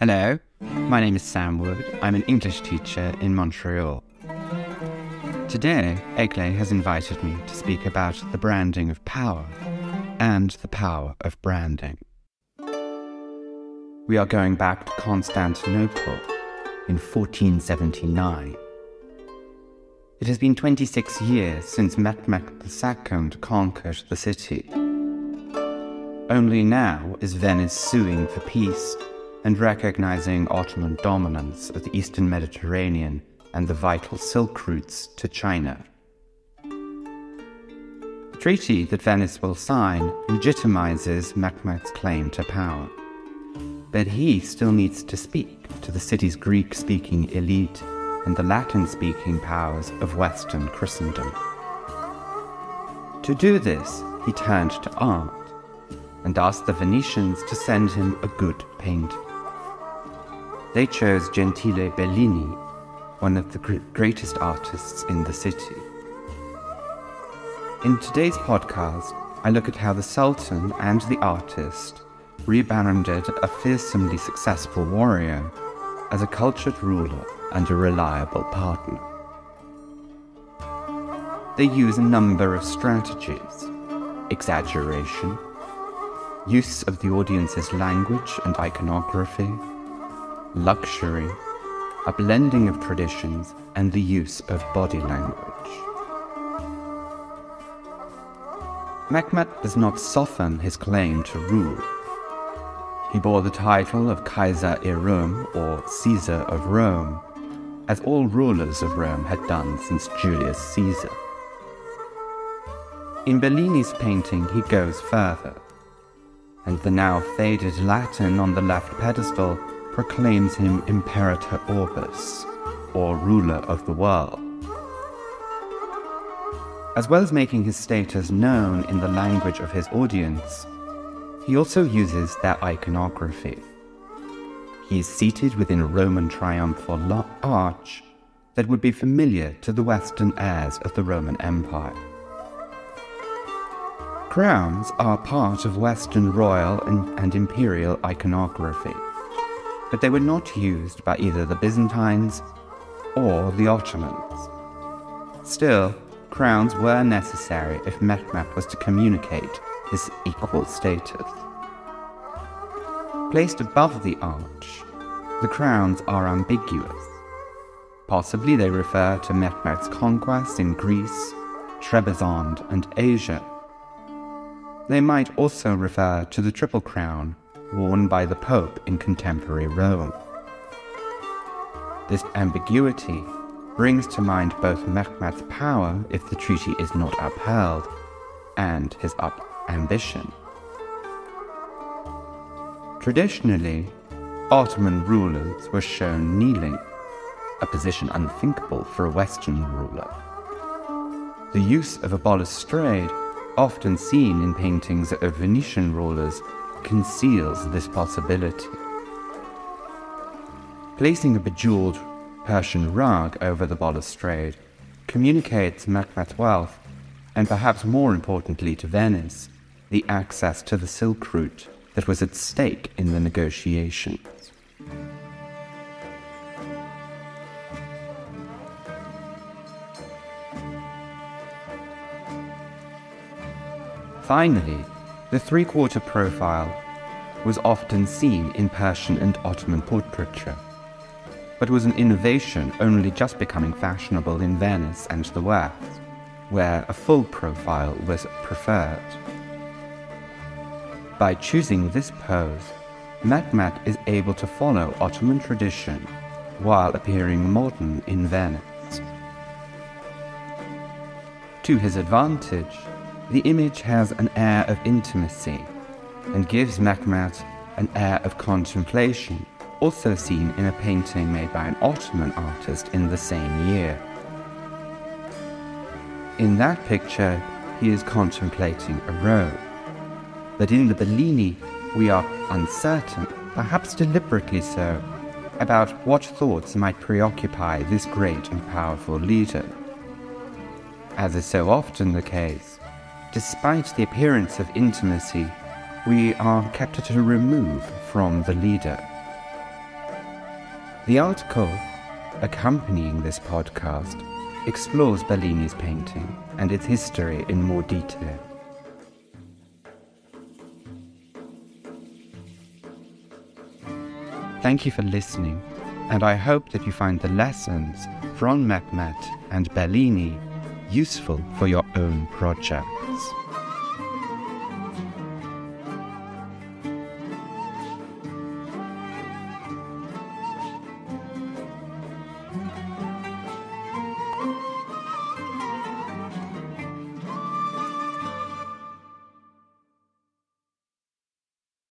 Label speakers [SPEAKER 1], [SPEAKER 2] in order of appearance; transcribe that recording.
[SPEAKER 1] Hello, my name is Sam Wood. I'm an English teacher in Montreal. Today, Egle has invited me to speak about the branding of power and the power of branding. We are going back to Constantinople in 1479. It has been 26 years since Mehmed II conquered the city. Only now is Venice suing for peace and recognizing Ottoman dominance of the eastern Mediterranean and the vital silk routes to China. The treaty that Venice will sign legitimizes Mehmed's claim to power. But he still needs to speak to the city's Greek speaking elite and the Latin speaking powers of Western Christendom. To do this, he turned to art and asked the Venetians to send him a good painting. They chose Gentile Bellini, one of the greatest artists in the city. In today's podcast, I look at how the Sultan and the artist rebranded a fearsomely successful warrior as a cultured ruler and a reliable partner. They use a number of strategies exaggeration, use of the audience's language and iconography, luxury, a blending of traditions, and the use of body language. Mehmed does not soften his claim to rule. He bore the title of Kaiser-i-Rom or Caesar of Rome, as all rulers of Rome had done since Julius Caesar. In Bellini's painting, he goes further, and the now faded Latin on the left pedestal proclaims him Imperator Orbis, or ruler of the world. As well as making his status known in the language of his audience, he also uses their iconography. He is seated within a Roman triumphal arch that would be familiar to the Western heirs of the Roman Empire. Crowns are part of Western royal and, and, imperial iconography, but they were not used by either the Byzantines or the Ottomans. Still, crowns were necessary if Mehmed was to communicate his equal status. Placed above the arch, the crowns are ambiguous. Possibly they refer to Mehmed's conquests in Greece, Trebizond, and Asia. They might also refer to the Triple Crown worn by the Pope in contemporary Rome. This ambiguity brings to mind both Mehmed's power if the treaty is not upheld and his up ambition. Traditionally, Ottoman rulers were shown kneeling, a position unthinkable for a Western ruler. The use of a balustrade, often seen in paintings of Venetian rulers, conceals this possibility. Placing a bejeweled Persian rug over the balustrade communicates Mehmed's wealth, and perhaps more importantly to Venice, the access to the Silk Route that was at stake in the negotiations. Finally, the three quarter profile was often seen in Persian and Ottoman portraiture, but was an innovation only just becoming fashionable in Venice and the West, where a full profile was preferred. By choosing this pose, Mehmed is able to follow Ottoman tradition while appearing modern in Venice. To his advantage, the image has an air of intimacy and gives Mehmed an air of contemplation, also seen in a painting made by an Ottoman artist in the same year. In that picture, he is contemplating a robe. But in the Bellini, we are uncertain, perhaps deliberately so, about what thoughts might preoccupy this great and powerful leader. As is so often the case, despite the appearance of intimacy, we are kept at a remove from the leader. The article accompanying this podcast explores Bellini's painting and its history in more detail. Thank you for listening, and I hope that you find the lessons from Mehmed and Bellini useful for your own projects.